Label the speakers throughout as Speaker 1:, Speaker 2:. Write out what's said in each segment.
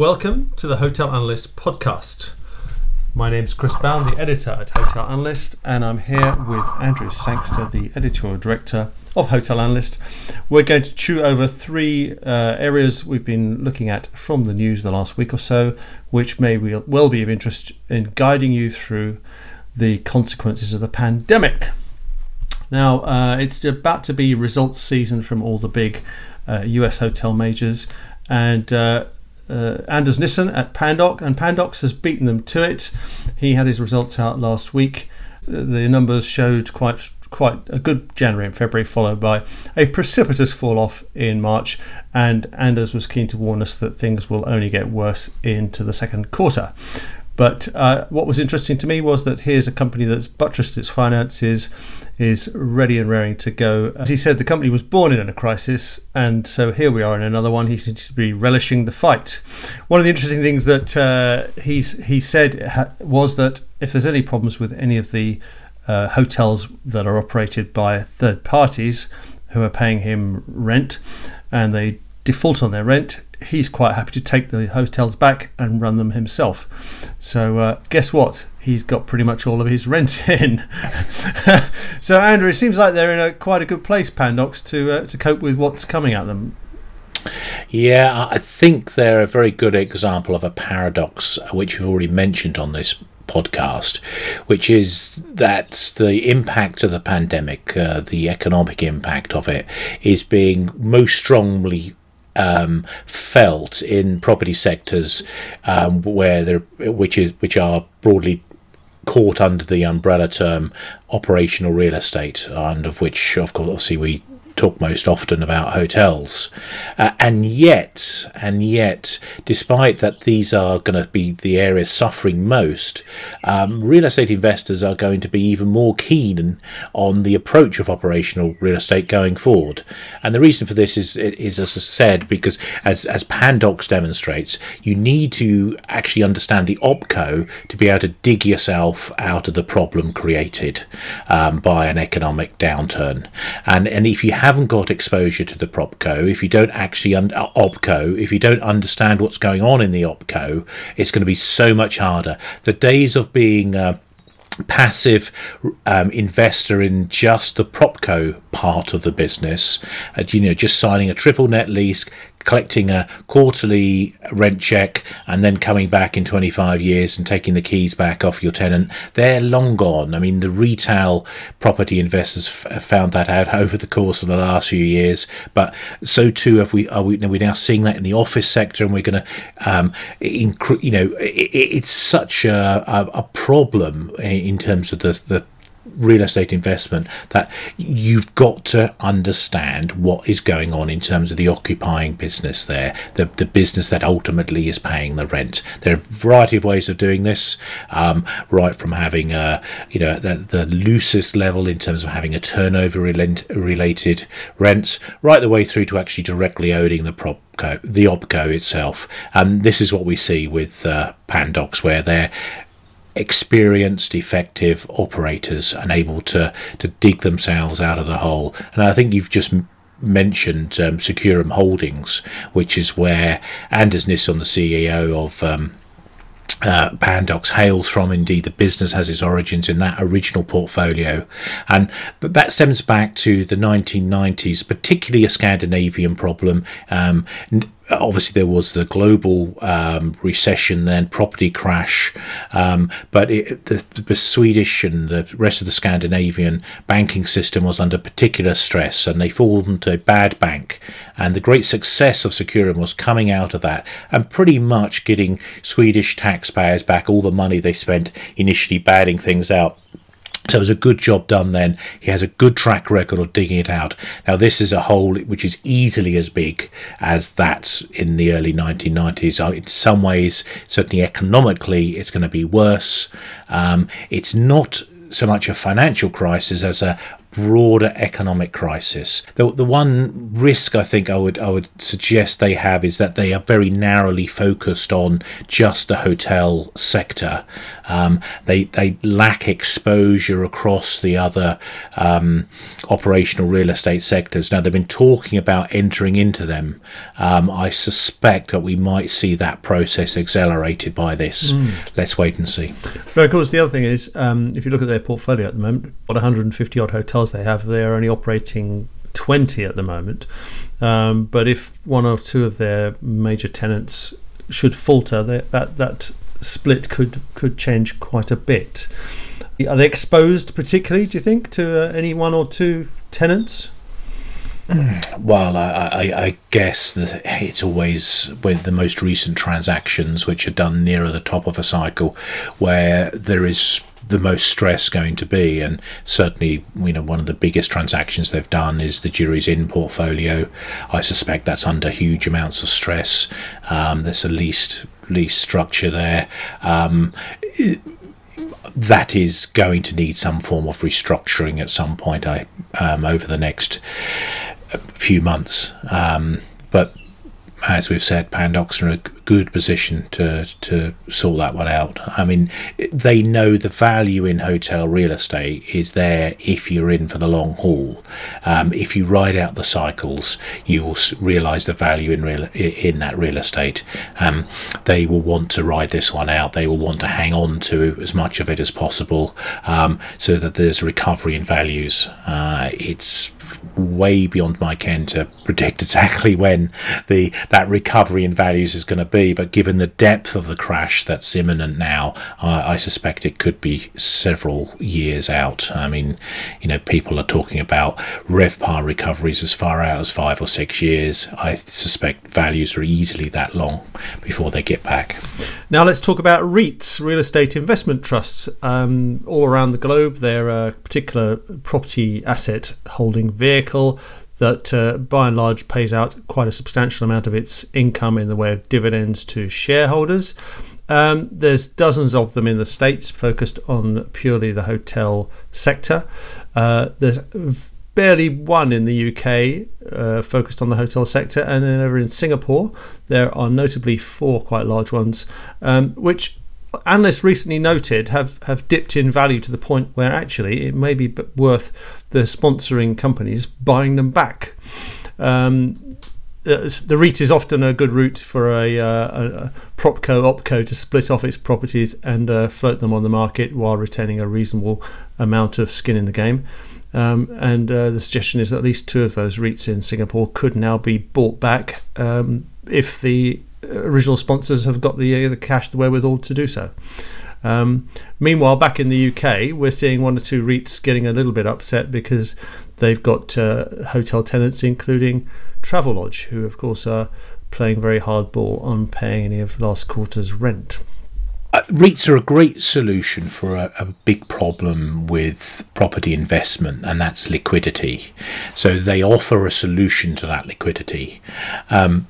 Speaker 1: Welcome to the Hotel Analyst podcast. My name is Chris Bown, the editor at Hotel Analyst, and I'm here with Andrew Sangster, the editorial director of Hotel Analyst. We're going to chew over three uh, areas we've been looking at from the news the last week or so, which may well be of interest in guiding you through the consequences of the pandemic. Now, uh, it's about to be results season from all the big uh, US hotel majors, and uh, Anders Nissen at Pandox, and Pandox has beaten them to it. He had his results out last week. Uh, the numbers showed quite quite a good January and February, followed by a precipitous fall off in March. And Anders was keen to warn us that things will only get worse into the second quarter. But uh, what was interesting to me was that here's a company that's buttressed its finances, is ready and raring to go. As he said, the company was born in a crisis, and so here we are in another one. He seems to be relishing the fight. One of the interesting things that uh, he's he said ha- was that if there's any problems with any of the uh, hotels that are operated by third parties who are paying him rent, and they default on their rent, he's quite happy to take the hotels back and run them himself. So uh, guess what? He's got pretty much all of his rent in. so Andrew, it seems like they're in a quite a good place, Pandox, to uh, to cope with what's coming at them.
Speaker 2: Yeah, I think they're a very good example of a paradox, which you've already mentioned on this podcast, which is that the impact of the pandemic, uh, the economic impact of it, is being most strongly um, felt in property sectors um, where there, which is which are broadly caught under the umbrella term operational real estate, and of which, of course, obviously we talk most often about hotels. Uh, and yet, and yet, despite that these are going to be the areas suffering most, um, real estate investors are going to be even more keen on the approach of operational real estate going forward. And the reason for this is, is as I said, because as, as Pandox demonstrates, you need to actually understand the OPCO to be able to dig yourself out of the problem created um, by an economic downturn. And, and if you have haven't got exposure to the propco, if you don't actually un- uh, opco, if you don't understand what's going on in the opco, it's going to be so much harder. The days of being uh, passive um, investor in just the propco part of the business, uh, you know, just signing a triple net lease, collecting a quarterly rent check and then coming back in 25 years and taking the keys back off your tenant. They're long gone. I mean the retail property investors f- found that out over the course of the last few years but so too have we are we we're now seeing that in the office sector and we're going to um, incre- you know it, it's such a, a, a problem in terms of the the real estate investment that you've got to understand what is going on in terms of the occupying business there, the, the business that ultimately is paying the rent. There are a variety of ways of doing this, um, right from having a, you know, the, the loosest level in terms of having a turnover related rents, right the way through to actually directly owning the prop the OPCO itself. And this is what we see with uh, Pandox, where they're experienced, effective operators and able to, to dig themselves out of the hole. And I think you've just mentioned um, Securum Holdings, which is where Anders Nissen, the CEO of um, uh, Pandox hails from. Indeed, the business has its origins in that original portfolio, and but that stems back to the 1990s, particularly a Scandinavian problem. Um, obviously there was the global um, recession, then property crash, um, but it, the, the, Swedish and the rest of the Scandinavian banking system was under particular stress, and they fall into a bad bank. And the great success of Securum was coming out of that and pretty much getting Swedish taxpayers back all the money they spent initially batting things out. So it was a good job done then. He has a good track record of digging it out. Now, this is a hole which is easily as big as that in the early 1990s. Uh, in some ways, certainly economically, it's going to be worse. Um, it's not so much a financial crisis as a broader economic crisis. The, the one risk I think I would I would suggest they have is that they are very narrowly focused on just the hotel sector. Um, they they lack exposure across the other um, operational real estate sectors. Now they've been talking about entering into them. Um, I suspect that we might see that process accelerated by this. Mm. Let's wait and see.
Speaker 1: But of course, the other thing is, um, if you look at their portfolio at the moment, what 150 odd hotels they have, they're only operating 20 at the moment. Um, but if one or two of their major tenants should falter, they, that that split could could change quite a bit. Are they exposed particularly, do you think, to uh, any one or two tenants?
Speaker 2: Well, I, I, I, guess that it's always with the most recent transactions, which are done nearer the top of a cycle, where there is the most stress going to be. And certainly, you know, one of the biggest transactions they've done is the Jurys Inn portfolio. I suspect that's under huge amounts of stress. Um, there's a least lease structure there. Um, it, that is going to need some form of restructuring at some point. I um, over the next few months. Um, but as we've said, Pandox are in a good position to to sort that one out. I mean, they know the value in hotel real estate is there if you're in for the long haul. Um, if you ride out the cycles, you will realise the value in real in that real estate. Um, they will want to ride this one out. They will want to hang on to as much of it as possible, um, so that there's recovery in values. Uh, it's way beyond my ken to predict exactly when the that recovery in values is going to be. But given the depth of the crash that's imminent now, I, I suspect it could be several years out. I mean, you know, people are talking about RevPAR recoveries as far out as five or six years. I suspect values are easily that long before they get back.
Speaker 1: Now let's talk about REITs, real estate investment trusts, um, all around the globe. They're a particular property asset holding vehicle that uh, by and large pays out quite a substantial amount of its income in the way of dividends to shareholders. Um, there's dozens of them in the States focused on purely the hotel sector. Uh, there's barely one in the UK uh, focused on the hotel sector, and then over in Singapore, there are notably four quite large ones, um, which analysts recently noted have, have dipped in value to the point where actually it may be worth the sponsoring companies buying them back. Um, the REIT is often a good route for a, uh, a, propco opco to split off its properties and uh, float them on the market while retaining a reasonable amount of skin in the game. Um, and uh, the suggestion is that at least two of those REITs in Singapore could now be bought back um, if the original sponsors have got the uh, the cash, the wherewithal to do so. Um, meanwhile, back in the UK, we're seeing one or two REITs getting a little bit upset because they've got uh, hotel tenants, including Travelodge, who of course are playing very hardball on paying any of last quarter's rent.
Speaker 2: Uh, REITs are a great solution for a, a, big problem with property investment, and that's liquidity. So they offer a solution to that liquidity. Um,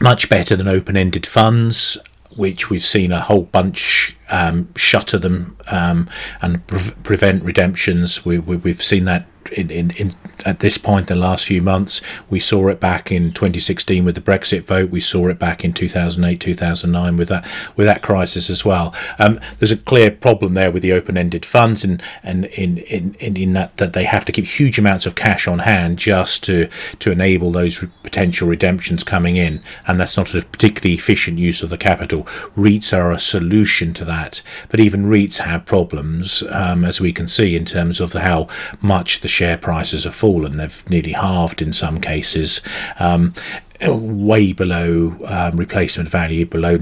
Speaker 2: much better than open ended funds, which we've seen a whole bunch um, shutter them um, and pre- prevent redemptions. We, we, have seen that in, in, in, at this point the last few months. We saw it back in 2016 with the Brexit vote. We saw it back in 2008, 2009 with that with that crisis as well. Um, there's a clear problem there with the open-ended funds, and and in, in, in, in that that they have to keep huge amounts of cash on hand just to to enable those potential redemptions coming in, and that's not a particularly efficient use of the capital. REITs are a solution to that, but even REITs have problems, um, as we can see in terms of how much the share prices have fallen. They've nearly halved in some cases, um, way below um, replacement value, below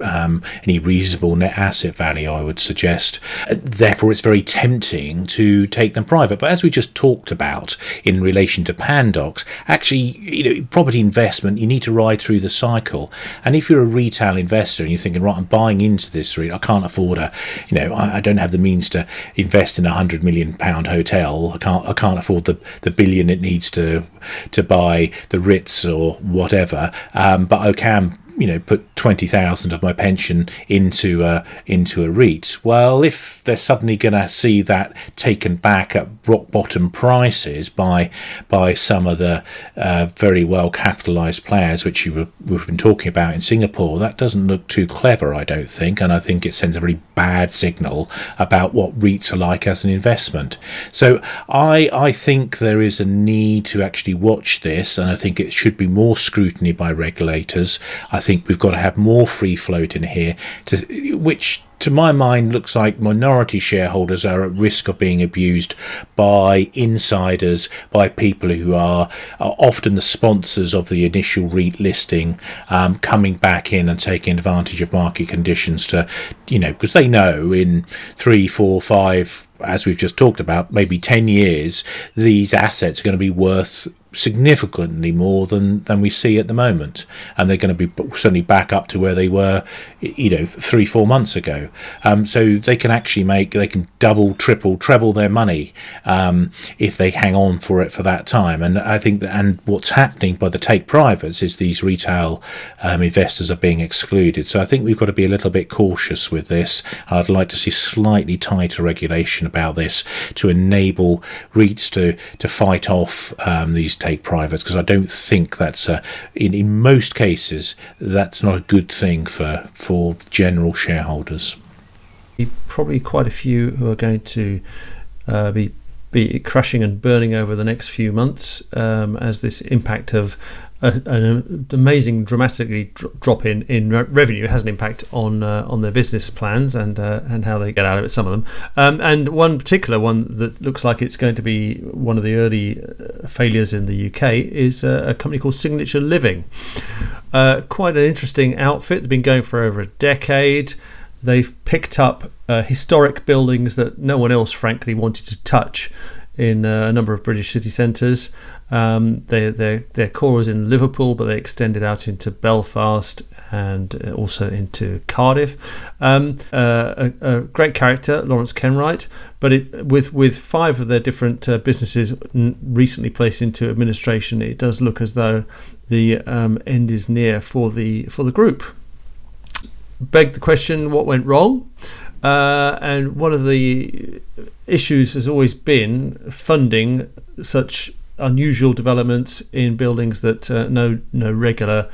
Speaker 2: um, any reasonable net asset value, I would suggest. Therefore, it's very tempting to take them private. But as we just talked about in relation to Pandox, actually, you know, property investment, you need to ride through the cycle. And if you're a retail investor and you're thinking, right, I'm buying into this I can't afford a, you know, I, I don't have the means to invest in a hundred million pound hotel. I can't, I can't afford the, the billion it needs to to buy the Ritz or whatever. Um, but I can you know put twenty thousand of my pension into a into a REIT. Well, if they're suddenly going to see that taken back at rock bottom prices by by some of the uh, very well capitalised players, which you were, we've been talking about in Singapore, that doesn't look too clever, I don't think, and I think it sends a very bad signal about what REITs are like as an investment. So I I think there is a need to actually watch this, and I think it should be more scrutiny by regulators. I think we've got to have more free float in here, to, which to my mind, looks like minority shareholders are at risk of being abused by insiders, by people who are, are often the sponsors of the initial REIT listing, um, coming back in and taking advantage of market conditions to, you know, because they know in three, four, five, as we've just talked about, maybe 10 years, these assets are going to be worth significantly more than than we see at the moment, and they're going to be suddenly back up to where they were, you know, three four months ago. Um, so they can actually make they can double, triple, treble their money um, if they hang on for it for that time. And I think that and what's happening by the take privates is these retail um, investors are being excluded. So I think we've got to be a little bit cautious with this. I'd like to see slightly tighter regulation about this to enable REITs to to fight off um, these take privates because I don't think that's a, in in most cases that's not a good thing for for general shareholders.
Speaker 1: Probably quite a few who are going to uh, be be crashing and burning over the next few months um, as this impact of a, an amazing, dramatically drop in in revenue has an impact on uh, on their business plans and uh, and how they get out of it. Some of them, um, and one particular one that looks like it's going to be one of the early uh, failures in the UK is uh, a company called Signature Living. Uh, quite an interesting outfit. They've been going for over a decade. They've picked up historic buildings that no one else, frankly, wanted to touch in a number of British city centres. Um, their, their core was in Liverpool, but they extended out into Belfast and uh, also into Cardiff. Um, uh, a, a, great character, Lawrence Kenwright, but it, with with five of their different uh, businesses n- recently placed into administration, it does look as though the um, end is near for the for the group. Beg the question: What went wrong? Uh, and one of the issues has always been funding such unusual developments in buildings that uh, no no regular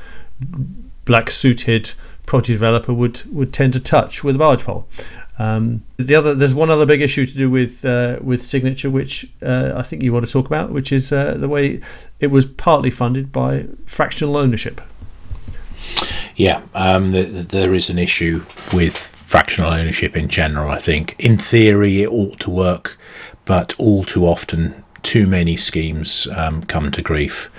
Speaker 1: black suited property developer would would tend to touch with a barge pole. Um, the other there's one other big issue to do with uh, with signature, which uh, I think you want to talk about, which is uh, the way it was partly funded by fractional ownership.
Speaker 2: Yeah, um, the, the, there is an issue with fractional ownership in general. I think in theory it ought to work, but all too often too many schemes um, come to grief.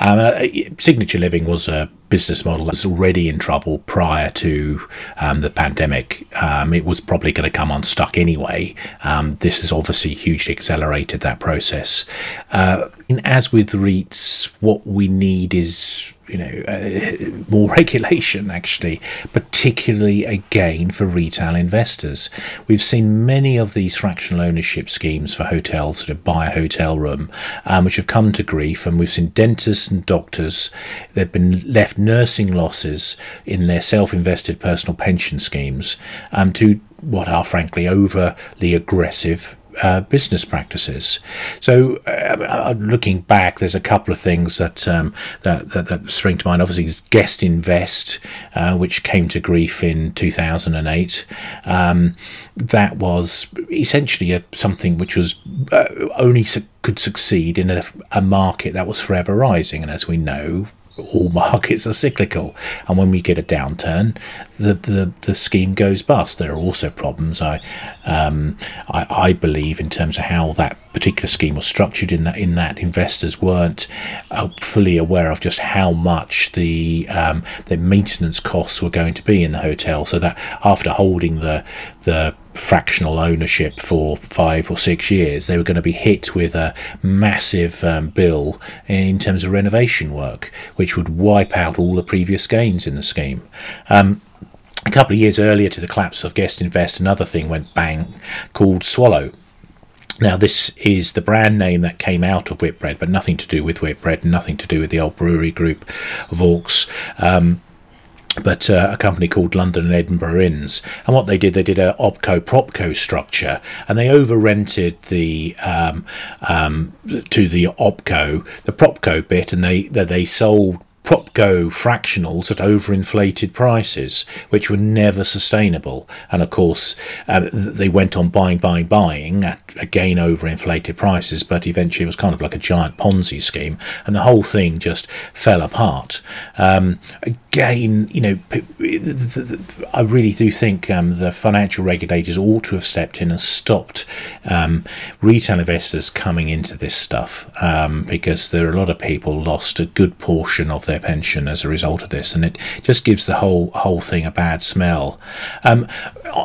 Speaker 2: Um, uh, Signature Living was a business model that was already in trouble prior to um, the pandemic. Um, it was probably going to come unstuck anyway. Um, this has obviously hugely accelerated that process. Uh, as with REITs, what we need is you know, uh, more regulation actually, particularly again for retail investors. We've seen many of these fractional ownership schemes for hotels, sort of buy a hotel room, um, which have come to grief, and we've seen dentists and doctors they've been left nursing losses in their self-invested personal pension schemes um, to what are frankly overly aggressive uh, business practices. So, uh, looking back, there's a couple of things that um, that, that, that, spring to mind. Obviously, Guest Invest, uh, which came to grief in 2008. Um, that was essentially a, something which was uh, only su- could succeed in a, a market that was forever rising, and as we know, all markets are cyclical, and when we get a downturn, the the, the scheme goes bust. There are also problems. I, um, I I believe in terms of how that particular scheme was structured in that in that investors weren't uh, fully aware of just how much the um, the maintenance costs were going to be in the hotel. So that after holding the the fractional ownership for five or six years, they were going to be hit with a massive um, bill in terms of renovation work, which would wipe out all the previous gains in the scheme. Um, a couple of years earlier to the collapse of Guest Invest, another thing went bang called Swallow. Now, this is the brand name that came out of Whitbread, but nothing to do with Whitbread, nothing to do with the old brewery group, Vaux. Um, but uh, a company called London and Edinburgh Inns. And what they did, they did a opco propco structure, and they over rented the um, um, to the opco, the propco bit, and they they sold Propco fractionals at overinflated prices, which were never sustainable. And of course, uh, they went on buying, buying, buying at again overinflated prices, but eventually it was kind of like a giant Ponzi scheme, and the whole thing just fell apart. Um, again, you know, I really do think um, the financial regulators ought to have stepped in and stopped um, retail investors coming into this stuff um, because there are a lot of people lost a good portion of their their as a result of this, and it just gives the whole whole thing a bad smell. Um,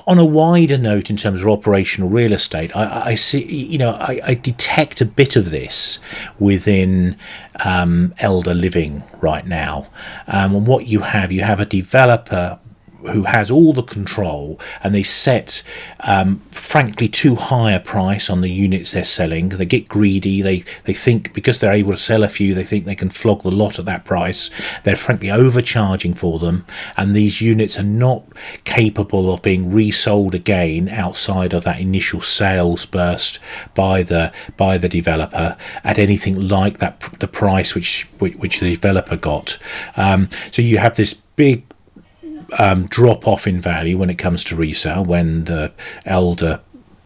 Speaker 2: on a wider note, in terms of operational real estate, I, I see you know I, I, detect a bit of this within um, elder living right now. Um, and what you have, you have a developer who has all the control and they set um, frankly too high a price on the units they're selling. They get greedy. They they think because they're able to sell a few they think they can flog the lot at that price. They're frankly overcharging for them and these units are not capable of being resold again outside of that initial sales burst by the by the developer at anything like that the price which which, the developer got. Um, so you have this big um, drop off in value when it comes to resale when the elder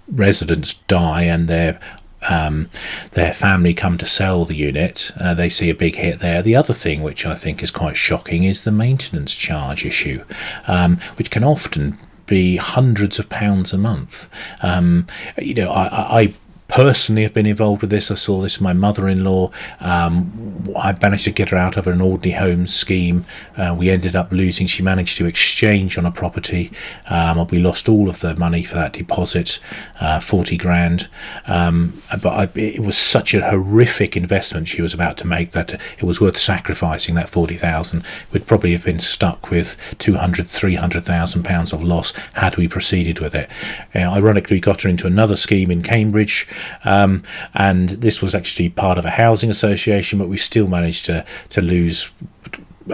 Speaker 2: residents die and their um, their family come to sell the unit, uh, they see a big hit there. The other thing, which I think is quite shocking, is the maintenance charge issue, um, which can often be hundreds of pounds a month. Um, you know, I, I personally have been involved with this. I saw this my mother-in-law. Um, I managed to get her out of an ordinary homes scheme. Uh, we ended up losing. She managed to exchange on a property. Um, we lost all of the money for that deposit, uh, forty grand. Um, but I, it was such a horrific investment she was about to make that it was worth sacrificing that forty thousand. We'd probably have been stuck with 200, 300,000 pounds of loss had we proceeded with it. Uh, ironically, we got her into another scheme in Cambridge. Um, and this was actually part of a housing association, but we still managed to to lose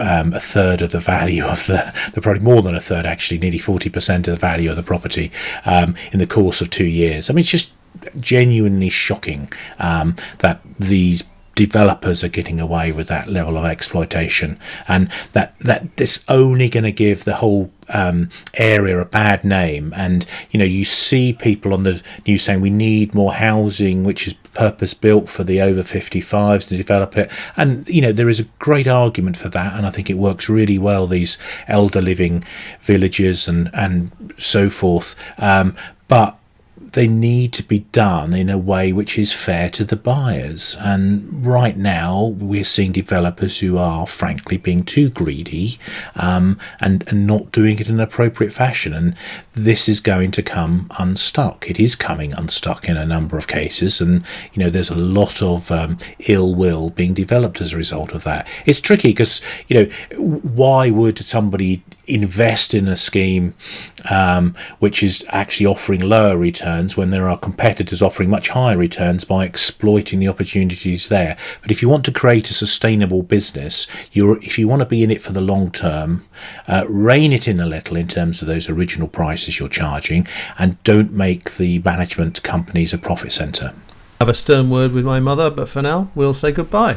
Speaker 2: um, a third of the value of the, the probably more than a third actually, nearly forty percent of the value of the property um, in the course of two years. I mean, it's just genuinely shocking um, that these developers are getting away with that level of exploitation. And that that this only going to give the whole um, area a bad name. And you know you see people on the news saying we need more housing which is purpose built for the over 55s to develop it. And you know there is a great argument for that and I think it works really well these elder living villages and and so forth. Um, but they need to be done in a way which is fair to the buyers. And right now, we're seeing developers who are frankly being too greedy um, and, and not doing it in an appropriate fashion. And this is going to come unstuck. It is coming unstuck in a number of cases. And, you know, there's a lot of um, ill will being developed as a result of that. It's tricky because, you know, why would somebody invest in a scheme um, which is actually offering lower returns when there are competitors offering much higher returns by exploiting the opportunities there. But if you want to create a sustainable business, you're if you want to be in it for the long term, uh, rein it in a little in terms of those original prices you're charging, and don't make the management companies a profit centre.
Speaker 1: Have a stern word with my mother, but for now, we'll say goodbye.